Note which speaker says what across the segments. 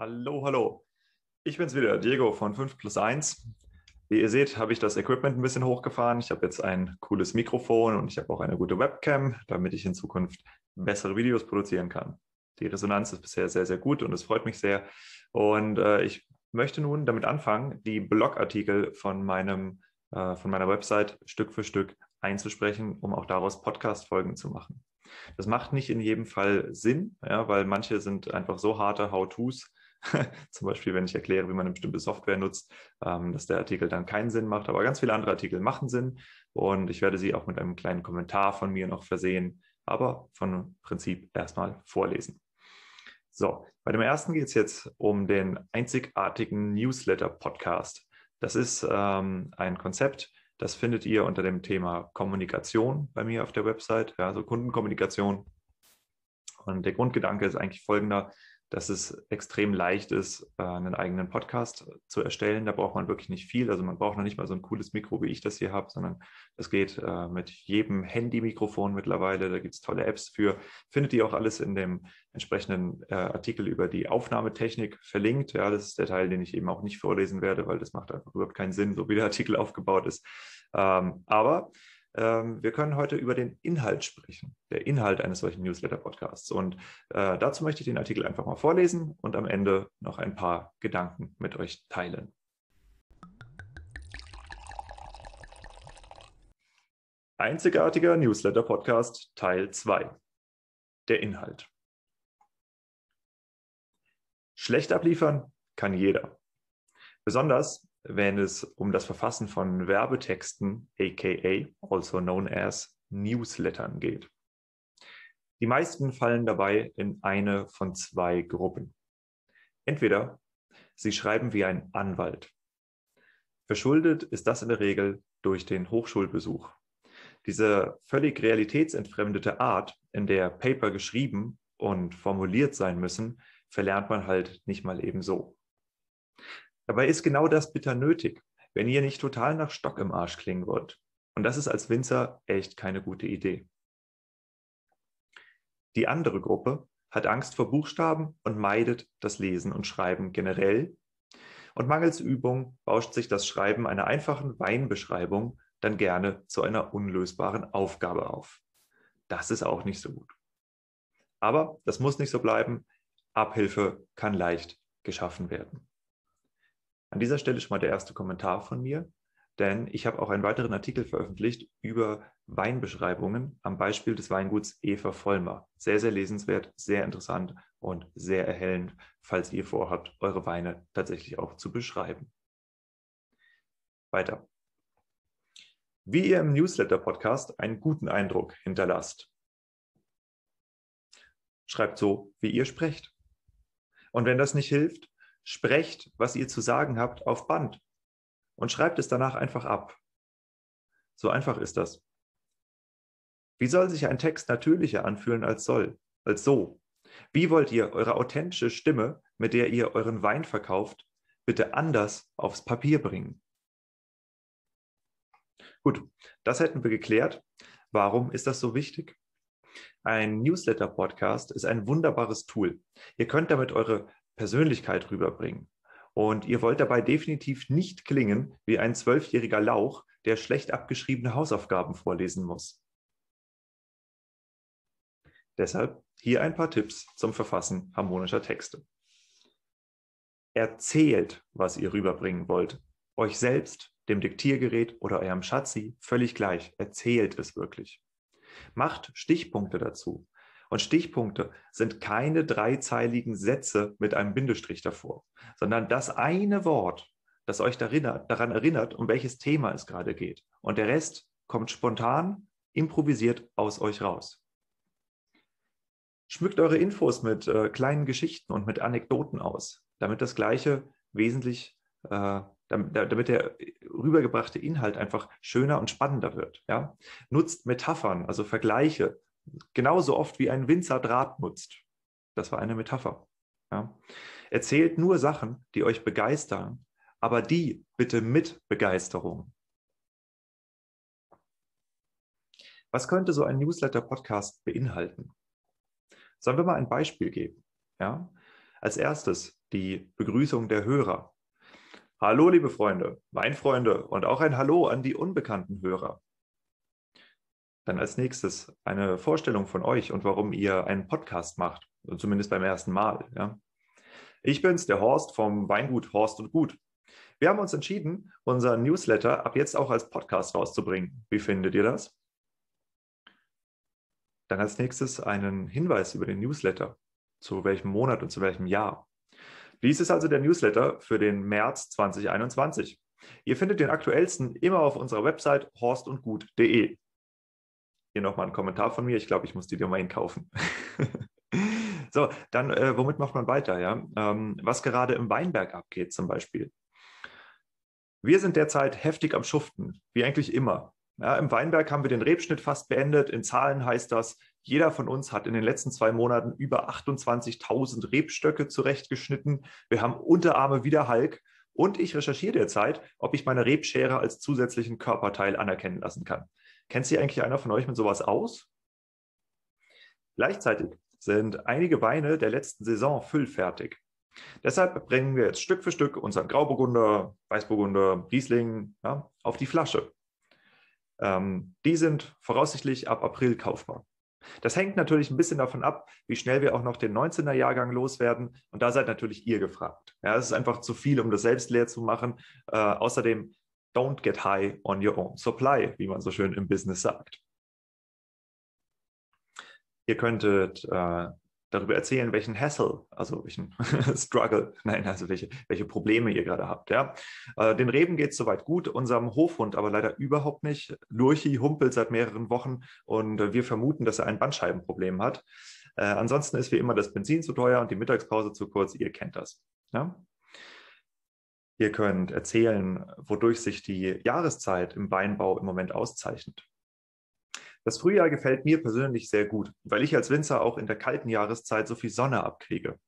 Speaker 1: Hallo, hallo. Ich bin's wieder, Diego von 5 plus 1. Wie ihr seht, habe ich das Equipment ein bisschen hochgefahren. Ich habe jetzt ein cooles Mikrofon und ich habe auch eine gute Webcam, damit ich in Zukunft bessere Videos produzieren kann. Die Resonanz ist bisher sehr, sehr gut und es freut mich sehr. Und äh, ich möchte nun damit anfangen, die Blogartikel von meinem äh, von meiner Website Stück für Stück einzusprechen, um auch daraus Podcast-Folgen zu machen. Das macht nicht in jedem Fall Sinn, ja, weil manche sind einfach so harte How-Tos, zum Beispiel, wenn ich erkläre, wie man eine bestimmte Software nutzt, ähm, dass der Artikel dann keinen Sinn macht. Aber ganz viele andere Artikel machen Sinn und ich werde sie auch mit einem kleinen Kommentar von mir noch versehen, aber von Prinzip erstmal vorlesen. So, bei dem ersten geht es jetzt um den einzigartigen Newsletter-Podcast. Das ist ähm, ein Konzept, das findet ihr unter dem Thema Kommunikation bei mir auf der Website, ja, also Kundenkommunikation. Und der Grundgedanke ist eigentlich folgender dass es extrem leicht ist, äh, einen eigenen Podcast zu erstellen. Da braucht man wirklich nicht viel. Also man braucht noch nicht mal so ein cooles Mikro, wie ich das hier habe, sondern das geht äh, mit jedem Handy-Mikrofon mittlerweile. Da gibt es tolle Apps für. Findet ihr auch alles in dem entsprechenden äh, Artikel über die Aufnahmetechnik verlinkt. Ja, das ist der Teil, den ich eben auch nicht vorlesen werde, weil das macht einfach überhaupt keinen Sinn, so wie der Artikel aufgebaut ist. Ähm, aber wir können heute über den Inhalt sprechen, der Inhalt eines solchen Newsletter-Podcasts. Und äh, dazu möchte ich den Artikel einfach mal vorlesen und am Ende noch ein paar Gedanken mit euch teilen. Einzigartiger Newsletter-Podcast Teil 2. Der Inhalt. Schlecht abliefern kann jeder. Besonders wenn es um das Verfassen von Werbetexten, aka also known as Newslettern geht. Die meisten fallen dabei in eine von zwei Gruppen. Entweder sie schreiben wie ein Anwalt. Verschuldet ist das in der Regel durch den Hochschulbesuch. Diese völlig realitätsentfremdete Art, in der Paper geschrieben und formuliert sein müssen, verlernt man halt nicht mal eben so. Dabei ist genau das bitter nötig, wenn ihr nicht total nach Stock im Arsch klingen wollt. Und das ist als Winzer echt keine gute Idee. Die andere Gruppe hat Angst vor Buchstaben und meidet das Lesen und Schreiben generell. Und mangels Übung bauscht sich das Schreiben einer einfachen Weinbeschreibung dann gerne zu einer unlösbaren Aufgabe auf. Das ist auch nicht so gut. Aber das muss nicht so bleiben. Abhilfe kann leicht geschaffen werden. An dieser Stelle schon mal der erste Kommentar von mir, denn ich habe auch einen weiteren Artikel veröffentlicht über Weinbeschreibungen am Beispiel des Weinguts Eva Vollmer. Sehr, sehr lesenswert, sehr interessant und sehr erhellend, falls ihr vorhabt, eure Weine tatsächlich auch zu beschreiben. Weiter. Wie ihr im Newsletter-Podcast einen guten Eindruck hinterlasst. Schreibt so, wie ihr sprecht. Und wenn das nicht hilft, Sprecht, was ihr zu sagen habt, auf Band und schreibt es danach einfach ab. So einfach ist das. Wie soll sich ein Text natürlicher anfühlen als soll, als so? Wie wollt ihr eure authentische Stimme, mit der ihr euren Wein verkauft, bitte anders aufs Papier bringen? Gut, das hätten wir geklärt. Warum ist das so wichtig? Ein Newsletter-Podcast ist ein wunderbares Tool. Ihr könnt damit eure Persönlichkeit rüberbringen. Und ihr wollt dabei definitiv nicht klingen wie ein zwölfjähriger Lauch, der schlecht abgeschriebene Hausaufgaben vorlesen muss. Deshalb hier ein paar Tipps zum Verfassen harmonischer Texte. Erzählt, was ihr rüberbringen wollt. Euch selbst, dem Diktiergerät oder eurem Schatzi, völlig gleich. Erzählt es wirklich. Macht Stichpunkte dazu. Und Stichpunkte sind keine dreizeiligen Sätze mit einem Bindestrich davor, sondern das eine Wort, das euch daran erinnert, um welches Thema es gerade geht. Und der Rest kommt spontan, improvisiert aus euch raus. Schmückt eure Infos mit äh, kleinen Geschichten und mit Anekdoten aus, damit das Gleiche wesentlich, äh, damit, der rübergebrachte Inhalt einfach schöner und spannender wird. Ja? Nutzt Metaphern, also Vergleiche, genauso oft wie ein Winzer Draht nutzt. Das war eine Metapher. Ja. Erzählt nur Sachen, die euch begeistern, aber die bitte mit Begeisterung. Was könnte so ein Newsletter-Podcast beinhalten? Sollen wir mal ein Beispiel geben? Ja? Als erstes, die Begrüßung der Hörer. Hallo, liebe Freunde, Weinfreunde und auch ein Hallo an die unbekannten Hörer. Dann als nächstes eine Vorstellung von euch und warum ihr einen Podcast macht, zumindest beim ersten Mal. Ja. Ich bin's, der Horst vom Weingut Horst und Gut. Wir haben uns entschieden, unseren Newsletter ab jetzt auch als Podcast rauszubringen. Wie findet ihr das? Dann als nächstes einen Hinweis über den Newsletter, zu welchem Monat und zu welchem Jahr. Dies ist also der Newsletter für den März 2021. Ihr findet den aktuellsten immer auf unserer Website horstundgut.de. Hier nochmal ein Kommentar von mir. Ich glaube, ich muss die Domain kaufen. so, dann, äh, womit macht man weiter? Ja? Ähm, was gerade im Weinberg abgeht zum Beispiel. Wir sind derzeit heftig am Schuften, wie eigentlich immer. Ja, Im Weinberg haben wir den Rebschnitt fast beendet. In Zahlen heißt das, jeder von uns hat in den letzten zwei Monaten über 28.000 Rebstöcke zurechtgeschnitten. Wir haben Unterarme wie der Hulk. Und ich recherchiere derzeit, ob ich meine Rebschere als zusätzlichen Körperteil anerkennen lassen kann. Kennt sich eigentlich einer von euch mit sowas aus? Gleichzeitig sind einige Weine der letzten Saison füllfertig. Deshalb bringen wir jetzt Stück für Stück unseren Grauburgunder, Weißburgunder, Riesling ja, auf die Flasche. Ähm, die sind voraussichtlich ab April kaufbar. Das hängt natürlich ein bisschen davon ab, wie schnell wir auch noch den 19er Jahrgang loswerden. Und da seid natürlich ihr gefragt. Ja, es ist einfach zu viel, um das selbst leer zu machen. Äh, außerdem, don't get high on your own supply, wie man so schön im Business sagt. Ihr könntet äh, darüber erzählen, welchen Hassle, also welchen Struggle, nein, also welche, welche Probleme ihr gerade habt. Ja. Äh, den Reben geht es soweit gut, unserem Hofhund aber leider überhaupt nicht. Lurchi humpelt seit mehreren Wochen und äh, wir vermuten, dass er ein Bandscheibenproblem hat. Äh, ansonsten ist wie immer das Benzin zu teuer und die Mittagspause zu kurz. Ihr kennt das. Ja. Ihr könnt erzählen, wodurch sich die Jahreszeit im Weinbau im Moment auszeichnet. Das Frühjahr gefällt mir persönlich sehr gut, weil ich als Winzer auch in der kalten Jahreszeit so viel Sonne abkriege.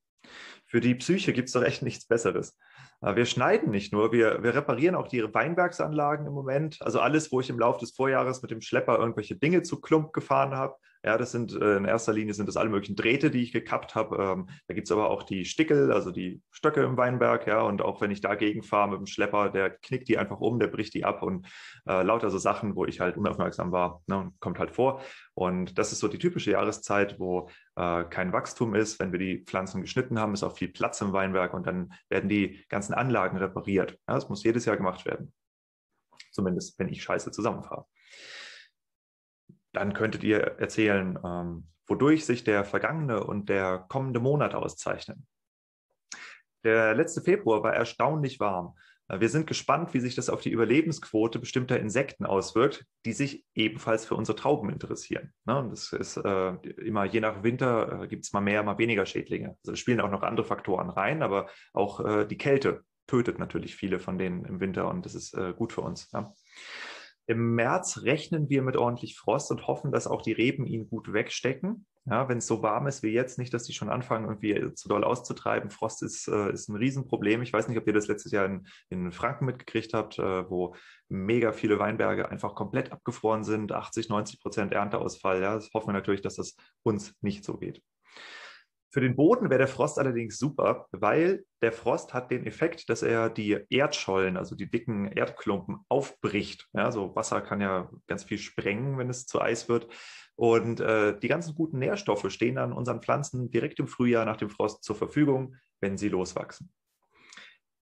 Speaker 1: Für die Psyche gibt es doch echt nichts Besseres. Wir schneiden nicht nur, wir, wir reparieren auch die Weinbergsanlagen im Moment. Also alles, wo ich im Laufe des Vorjahres mit dem Schlepper irgendwelche Dinge zu Klump gefahren habe, ja, das sind äh, in erster Linie sind das alle möglichen Drähte, die ich gekappt habe. Ähm, da gibt es aber auch die Stickel, also die Stöcke im Weinberg, ja, und auch wenn ich dagegen fahre mit dem Schlepper, der knickt die einfach um, der bricht die ab und äh, lauter so Sachen, wo ich halt unaufmerksam war, ne, kommt halt vor. Und das ist so die typische Jahreszeit, wo äh, kein Wachstum ist. Wenn wir die Pflanzen geschnitten haben, ist auch viel Platz im Weinberg und dann werden die ganzen Anlagen repariert. Ja, das muss jedes Jahr gemacht werden. Zumindest, wenn ich Scheiße zusammenfahre. Dann könntet ihr erzählen, ähm, wodurch sich der vergangene und der kommende Monat auszeichnen. Der letzte Februar war erstaunlich warm. Äh, wir sind gespannt, wie sich das auf die Überlebensquote bestimmter Insekten auswirkt, die sich ebenfalls für unsere Trauben interessieren. Ne? Das ist äh, immer je nach Winter äh, gibt es mal mehr, mal weniger Schädlinge. Also spielen auch noch andere Faktoren rein, aber auch die Kälte tötet natürlich viele von denen im Winter und das ist gut für uns. Im März rechnen wir mit ordentlich Frost und hoffen, dass auch die Reben ihn gut wegstecken. Ja, wenn es so warm ist wie jetzt, nicht, dass die schon anfangen, irgendwie zu doll auszutreiben. Frost ist, äh, ist ein Riesenproblem. Ich weiß nicht, ob ihr das letztes Jahr in, in Franken mitgekriegt habt, äh, wo mega viele Weinberge einfach komplett abgefroren sind, 80, 90 Prozent Ernteausfall. Ja, das hoffen wir natürlich, dass das uns nicht so geht. Für den Boden wäre der Frost allerdings super, weil der Frost hat den Effekt, dass er die Erdschollen, also die dicken Erdklumpen, aufbricht. Ja, so Wasser kann ja ganz viel sprengen, wenn es zu Eis wird. Und äh, die ganzen guten Nährstoffe stehen dann unseren Pflanzen direkt im Frühjahr nach dem Frost zur Verfügung, wenn sie loswachsen.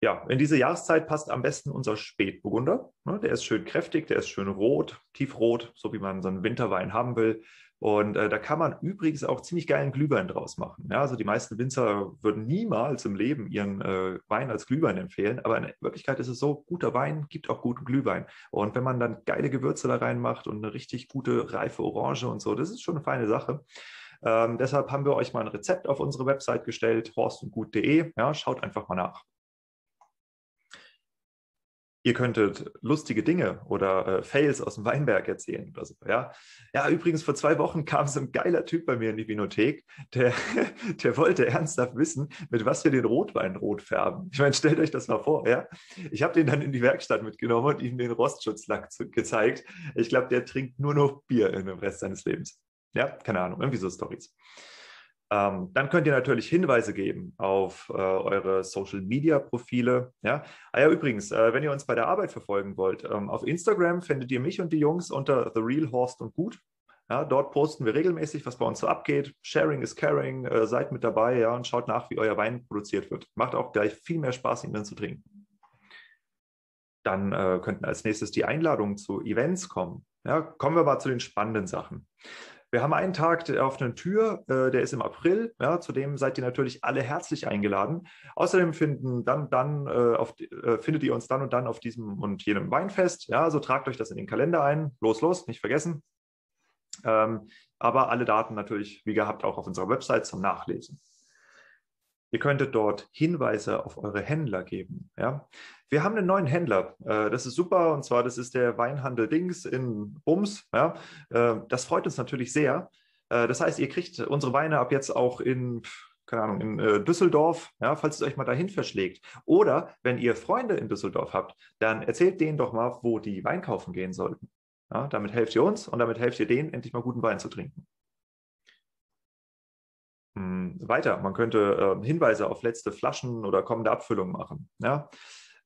Speaker 1: Ja, in diese Jahreszeit passt am besten unser Spätburgunder. Ne, der ist schön kräftig, der ist schön rot, tiefrot, so wie man so einen Winterwein haben will. Und äh, da kann man übrigens auch ziemlich geilen Glühwein draus machen. Ja, also die meisten Winzer würden niemals im Leben ihren äh, Wein als Glühwein empfehlen, aber in Wirklichkeit ist es so, guter Wein gibt auch guten Glühwein. Und wenn man dann geile Gewürze da reinmacht und eine richtig gute reife Orange und so, das ist schon eine feine Sache. Ähm, deshalb haben wir euch mal ein Rezept auf unsere Website gestellt, horstundgut.de. Ja, schaut einfach mal nach. Ihr könntet lustige Dinge oder äh, Fails aus dem Weinberg erzählen oder so. Ja, ja übrigens, vor zwei Wochen kam so ein geiler Typ bei mir in die Vinothek, der, der wollte ernsthaft wissen, mit was wir den Rotwein rot färben. Ich meine, stellt euch das mal vor. Ja? Ich habe den dann in die Werkstatt mitgenommen und ihm den Rostschutzlack zu, gezeigt. Ich glaube, der trinkt nur noch Bier in dem Rest seines Lebens. Ja, keine Ahnung, irgendwie so Stories. Ähm, dann könnt ihr natürlich Hinweise geben auf äh, eure Social-Media-Profile. Ja? Ah ja, übrigens, äh, wenn ihr uns bei der Arbeit verfolgen wollt, ähm, auf Instagram findet ihr mich und die Jungs unter The Real Horst und Gut. Ja, dort posten wir regelmäßig, was bei uns so abgeht. Sharing is caring. Äh, seid mit dabei ja, und schaut nach, wie euer Wein produziert wird. Macht auch gleich viel mehr Spaß, ihn dann zu trinken. Dann äh, könnten als nächstes die Einladungen zu Events kommen. Ja, kommen wir mal zu den spannenden Sachen. Wir haben einen Tag auf einer Tür, äh, der ist im April. Ja, zudem seid ihr natürlich alle herzlich eingeladen. Außerdem finden dann, dann äh, auf, äh, findet ihr uns dann und dann auf diesem und jenem Weinfest. Ja, also tragt euch das in den Kalender ein. Los, los, nicht vergessen. Ähm, aber alle Daten natürlich, wie gehabt, auch auf unserer Website zum Nachlesen. Ihr könntet dort Hinweise auf eure Händler geben. Ja? Wir haben einen neuen Händler. Äh, das ist super. Und zwar, das ist der Weinhandel Dings in Bums. Ja? Äh, das freut uns natürlich sehr. Äh, das heißt, ihr kriegt unsere Weine ab jetzt auch in, keine Ahnung, in Düsseldorf, ja, falls es euch mal dahin verschlägt. Oder wenn ihr Freunde in Düsseldorf habt, dann erzählt denen doch mal, wo die Wein kaufen gehen sollten. Ja, damit helft ihr uns und damit helft ihr denen, endlich mal guten Wein zu trinken. Hm, weiter, man könnte äh, Hinweise auf letzte Flaschen oder kommende Abfüllungen machen. Ja?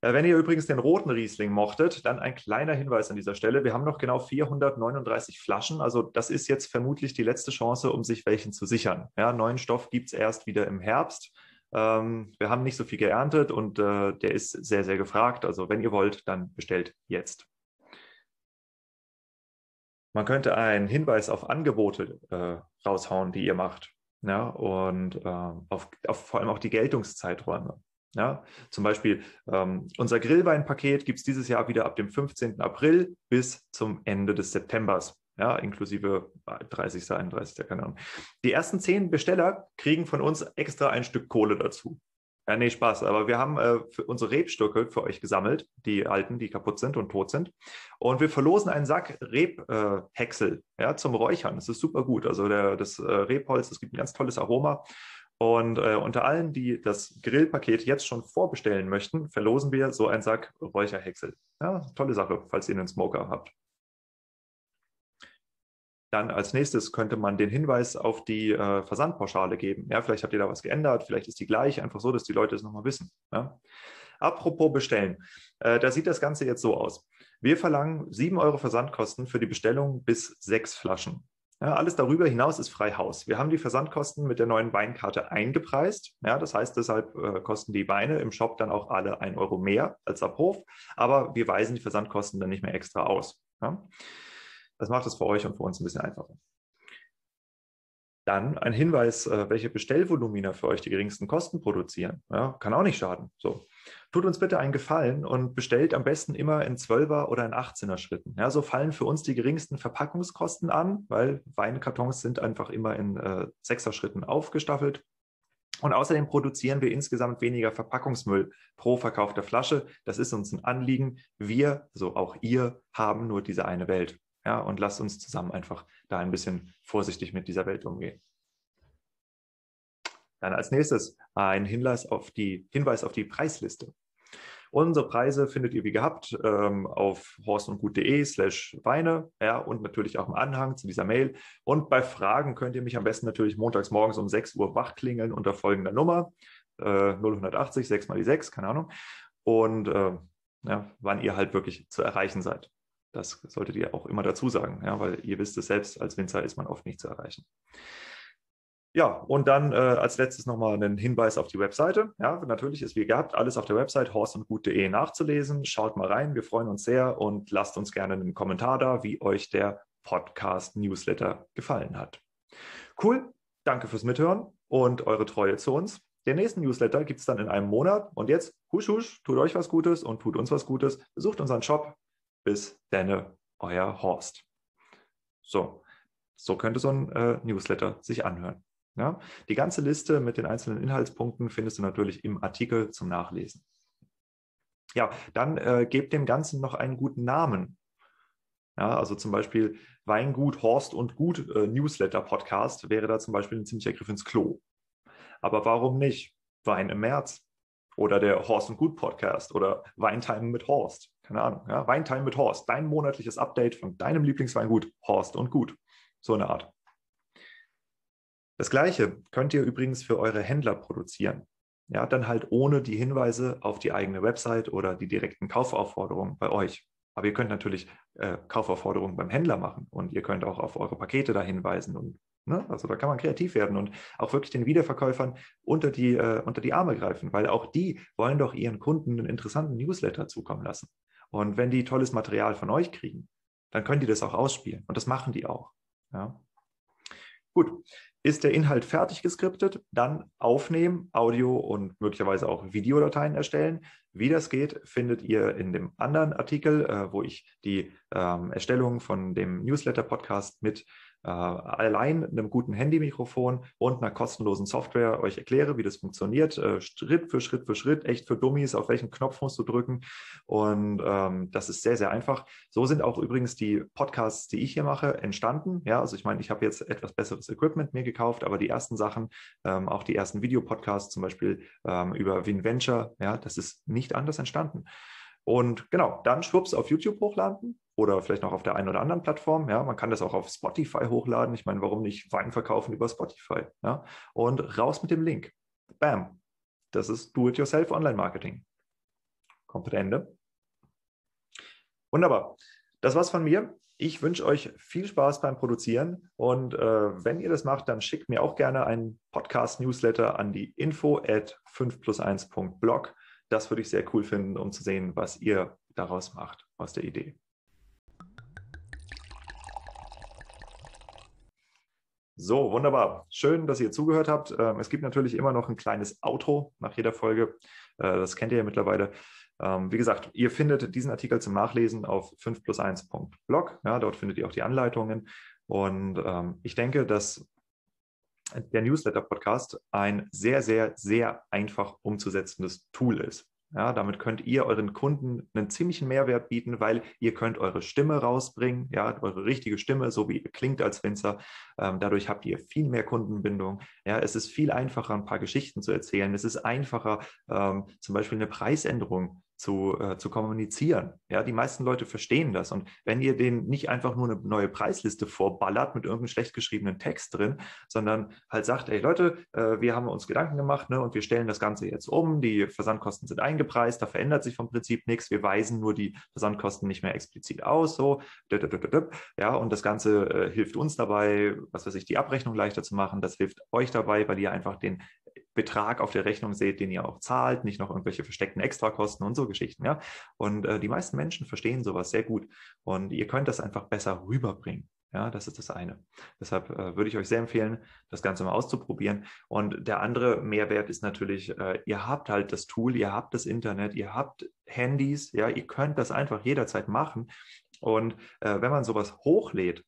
Speaker 1: Äh, wenn ihr übrigens den roten Riesling mochtet, dann ein kleiner Hinweis an dieser Stelle. Wir haben noch genau 439 Flaschen. Also das ist jetzt vermutlich die letzte Chance, um sich welchen zu sichern. Ja, neuen Stoff gibt es erst wieder im Herbst. Ähm, wir haben nicht so viel geerntet und äh, der ist sehr, sehr gefragt. Also wenn ihr wollt, dann bestellt jetzt. Man könnte einen Hinweis auf Angebote äh, raushauen, die ihr macht ja, und äh, auf, auf, vor allem auch die Geltungszeiträume. Ja, zum Beispiel ähm, unser Grillweinpaket gibt es dieses Jahr wieder ab dem 15. April bis zum Ende des Septembers, ja, inklusive 30. 31. keine Ahnung. Die ersten zehn Besteller kriegen von uns extra ein Stück Kohle dazu. Ja, nee, Spaß. Aber wir haben äh, unsere Rebstücke für euch gesammelt, die alten, die kaputt sind und tot sind. Und wir verlosen einen Sack Rebhäcksel äh, ja, zum Räuchern. Das ist super gut. Also der, das äh, Rebholz, das gibt ein ganz tolles Aroma. Und äh, unter allen, die das Grillpaket jetzt schon vorbestellen möchten, verlosen wir so einen Sack Räucherhäcksel. Ja, tolle Sache, falls ihr einen Smoker habt. Dann als nächstes könnte man den Hinweis auf die äh, Versandpauschale geben. Ja, vielleicht habt ihr da was geändert, vielleicht ist die gleich, einfach so, dass die Leute es nochmal wissen. Ja. Apropos bestellen, äh, da sieht das Ganze jetzt so aus. Wir verlangen 7 Euro Versandkosten für die Bestellung bis sechs Flaschen. Ja, alles darüber hinaus ist frei Haus. Wir haben die Versandkosten mit der neuen Weinkarte eingepreist. Ja, das heißt, deshalb äh, kosten die Weine im Shop dann auch alle 1 Euro mehr als ab Hof. Aber wir weisen die Versandkosten dann nicht mehr extra aus. Ja. Das macht es für euch und für uns ein bisschen einfacher. Dann ein Hinweis, äh, welche Bestellvolumina für euch die geringsten Kosten produzieren. Ja, kann auch nicht schaden. So. Tut uns bitte einen Gefallen und bestellt am besten immer in 12er oder in 18er Schritten. Ja, so fallen für uns die geringsten Verpackungskosten an, weil Weinkartons sind einfach immer in äh, 6er Schritten aufgestaffelt. Und außerdem produzieren wir insgesamt weniger Verpackungsmüll pro verkaufter Flasche. Das ist uns ein Anliegen. Wir, so auch ihr, haben nur diese eine Welt. Ja, und lasst uns zusammen einfach da ein bisschen vorsichtig mit dieser Welt umgehen. Dann als nächstes ein Hinweis auf die, Hinweis auf die Preisliste. Unsere Preise findet ihr wie gehabt ähm, auf horstundgut.de slash Weine ja, und natürlich auch im Anhang zu dieser Mail. Und bei Fragen könnt ihr mich am besten natürlich montags morgens um 6 Uhr wachklingeln unter folgender Nummer äh, 0180 6 mal die 6, keine Ahnung. Und äh, ja, wann ihr halt wirklich zu erreichen seid. Das solltet ihr auch immer dazu sagen, ja, weil ihr wisst es selbst, als Winzer ist man oft nicht zu erreichen. Ja, und dann äh, als letztes nochmal einen Hinweis auf die Webseite. Ja, natürlich ist wie gehabt alles auf der Website horstundgut.de nachzulesen. Schaut mal rein, wir freuen uns sehr und lasst uns gerne einen Kommentar da, wie euch der Podcast-Newsletter gefallen hat. Cool, danke fürs Mithören und eure Treue zu uns. Den nächsten Newsletter gibt es dann in einem Monat. Und jetzt, husch, husch, tut euch was Gutes und tut uns was Gutes. Besucht unseren Shop bis denne euer Horst. So, so könnte so ein äh, Newsletter sich anhören. Ja? Die ganze Liste mit den einzelnen Inhaltspunkten findest du natürlich im Artikel zum Nachlesen. Ja, dann äh, gebt dem Ganzen noch einen guten Namen. Ja, also zum Beispiel Weingut, Horst und Gut äh, Newsletter Podcast wäre da zum Beispiel ein ziemlicher Griff ins Klo. Aber warum nicht? Wein im März oder der Horst und Gut Podcast oder Weintime mit Horst keine Ahnung, ja, Weintime mit Horst, dein monatliches Update von deinem Lieblingsweingut Horst und Gut. So eine Art. Das gleiche könnt ihr übrigens für eure Händler produzieren. Ja, dann halt ohne die Hinweise auf die eigene Website oder die direkten Kaufaufforderungen bei euch. Aber ihr könnt natürlich äh, Kaufaufforderungen beim Händler machen und ihr könnt auch auf eure Pakete da hinweisen und Ne? Also da kann man kreativ werden und auch wirklich den Wiederverkäufern unter die, äh, unter die Arme greifen, weil auch die wollen doch ihren Kunden einen interessanten Newsletter zukommen lassen. Und wenn die tolles Material von euch kriegen, dann können die das auch ausspielen. Und das machen die auch. Ja. Gut, ist der Inhalt fertig geskriptet, dann aufnehmen, Audio und möglicherweise auch Videodateien erstellen. Wie das geht, findet ihr in dem anderen Artikel, äh, wo ich die ähm, Erstellung von dem Newsletter-Podcast mit äh, allein einem guten Handymikrofon und einer kostenlosen Software euch erkläre, wie das funktioniert, äh, Schritt für Schritt für Schritt, echt für Dummies, auf welchen Knopf musst du drücken. Und ähm, das ist sehr, sehr einfach. So sind auch übrigens die Podcasts, die ich hier mache, entstanden. Ja, also ich meine, ich habe jetzt etwas besseres Equipment mir gekauft, aber die ersten Sachen, ähm, auch die ersten Videopodcasts, zum Beispiel ähm, über WinVenture, ja, das ist nicht anders entstanden. Und genau, dann schwupps auf YouTube hochladen oder vielleicht noch auf der einen oder anderen Plattform. Ja, man kann das auch auf Spotify hochladen. Ich meine, warum nicht Wein verkaufen über Spotify? Ja, und raus mit dem Link. Bam. Das ist Do-it-yourself Online-Marketing. Kommt Ende. Wunderbar. Das war's von mir. Ich wünsche euch viel Spaß beim Produzieren und äh, wenn ihr das macht, dann schickt mir auch gerne einen Podcast-Newsletter an die info at 5 plus 1.blog. Das würde ich sehr cool finden, um zu sehen, was ihr daraus macht aus der Idee. So, wunderbar. Schön, dass ihr zugehört habt. Ähm, es gibt natürlich immer noch ein kleines Outro nach jeder Folge. Äh, das kennt ihr ja mittlerweile. Ähm, wie gesagt, ihr findet diesen Artikel zum Nachlesen auf 5 plus 1.blog. Ja, dort findet ihr auch die Anleitungen. Und ähm, ich denke, dass der Newsletter-Podcast ein sehr, sehr, sehr einfach umzusetzendes Tool ist. Ja, damit könnt ihr euren Kunden einen ziemlichen Mehrwert bieten, weil ihr könnt eure Stimme rausbringen, ja, eure richtige Stimme, so wie ihr klingt als Winzer. Ähm, dadurch habt ihr viel mehr Kundenbindung. Ja, es ist viel einfacher, ein paar Geschichten zu erzählen. Es ist einfacher, ähm, zum Beispiel eine Preisänderung zu, äh, zu kommunizieren. Ja, die meisten Leute verstehen das. Und wenn ihr denen nicht einfach nur eine neue Preisliste vorballert mit irgendeinem schlecht geschriebenen Text drin, sondern halt sagt, hey Leute, äh, wir haben uns Gedanken gemacht ne, und wir stellen das Ganze jetzt um, die Versandkosten sind eingepreist, da verändert sich vom Prinzip nichts, wir weisen nur die Versandkosten nicht mehr explizit aus, so, ja, und das Ganze äh, hilft uns dabei, was weiß ich, die Abrechnung leichter zu machen, das hilft euch dabei, weil ihr einfach den Betrag auf der Rechnung seht, den ihr auch zahlt, nicht noch irgendwelche versteckten Extrakosten und so Geschichten. Ja? Und äh, die meisten Menschen verstehen sowas sehr gut. Und ihr könnt das einfach besser rüberbringen. Ja, das ist das eine. Deshalb äh, würde ich euch sehr empfehlen, das Ganze mal auszuprobieren. Und der andere Mehrwert ist natürlich, äh, ihr habt halt das Tool, ihr habt das Internet, ihr habt Handys, ja, ihr könnt das einfach jederzeit machen. Und äh, wenn man sowas hochlädt,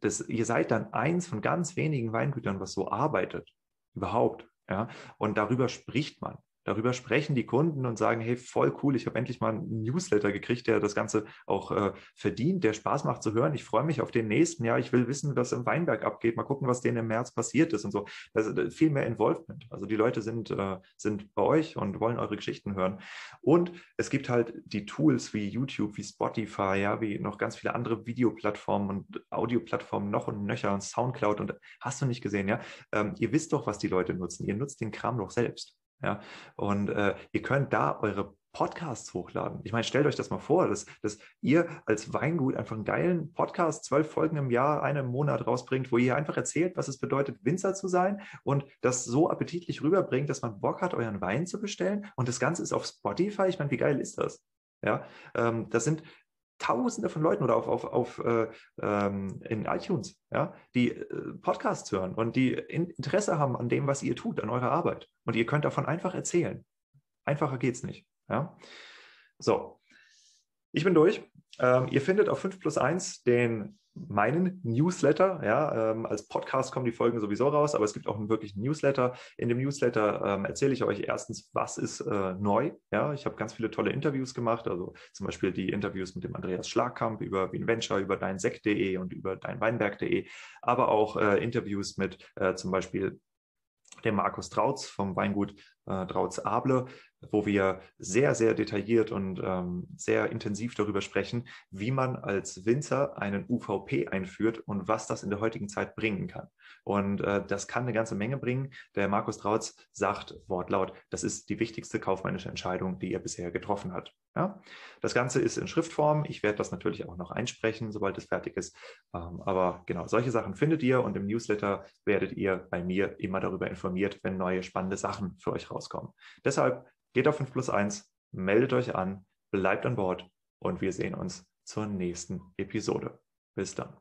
Speaker 1: das, ihr seid dann eins von ganz wenigen Weingütern, was so arbeitet. Überhaupt. Ja? Und darüber spricht man. Darüber sprechen die Kunden und sagen, hey, voll cool, ich habe endlich mal einen Newsletter gekriegt, der das Ganze auch äh, verdient, der Spaß macht zu hören. Ich freue mich auf den nächsten. Ja, ich will wissen, was im Weinberg abgeht. Mal gucken, was denen im März passiert ist und so. Das ist äh, viel mehr Involvement. Also die Leute sind, äh, sind bei euch und wollen eure Geschichten hören. Und es gibt halt die Tools wie YouTube, wie Spotify, ja, wie noch ganz viele andere Videoplattformen und Audioplattformen noch und nöcher und Soundcloud und hast du nicht gesehen, ja? Ähm, ihr wisst doch, was die Leute nutzen. Ihr nutzt den Kram doch selbst. Ja, und äh, ihr könnt da eure Podcasts hochladen. Ich meine, stellt euch das mal vor, dass, dass ihr als Weingut einfach einen geilen Podcast, zwölf Folgen im Jahr, einen Monat rausbringt, wo ihr einfach erzählt, was es bedeutet, Winzer zu sein und das so appetitlich rüberbringt, dass man Bock hat, euren Wein zu bestellen. Und das Ganze ist auf Spotify. Ich meine, wie geil ist das? Ja, ähm, das sind Tausende von Leuten oder auf, auf, auf äh, ähm, in iTunes, ja, die äh, Podcasts hören und die in, Interesse haben an dem, was ihr tut, an eurer Arbeit. Und ihr könnt davon einfach erzählen. Einfacher geht's nicht. Ja? So, ich bin durch. Ähm, ihr findet auf 5 plus 1 den meinen Newsletter. Ja, ähm, als Podcast kommen die Folgen sowieso raus, aber es gibt auch einen wirklichen Newsletter. In dem Newsletter ähm, erzähle ich euch erstens, was ist äh, neu. Ja, ich habe ganz viele tolle Interviews gemacht, also zum Beispiel die Interviews mit dem Andreas Schlagkamp über WinVenture, über deinsekt.de und über deinweinberg.de, aber auch äh, Interviews mit äh, zum Beispiel dem Markus Trautz vom Weingut äh, Trautz Able wo wir sehr, sehr detailliert und ähm, sehr intensiv darüber sprechen, wie man als Winzer einen UVP einführt und was das in der heutigen Zeit bringen kann. Und äh, das kann eine ganze Menge bringen. Der Markus Trautz sagt wortlaut, das ist die wichtigste kaufmännische Entscheidung, die er bisher getroffen hat. Ja? Das Ganze ist in Schriftform. Ich werde das natürlich auch noch einsprechen, sobald es fertig ist. Ähm, aber genau, solche Sachen findet ihr und im Newsletter werdet ihr bei mir immer darüber informiert, wenn neue spannende Sachen für euch rauskommen. Deshalb geht auf 5 plus 1, meldet euch an, bleibt an Bord und wir sehen uns zur nächsten Episode. Bis dann.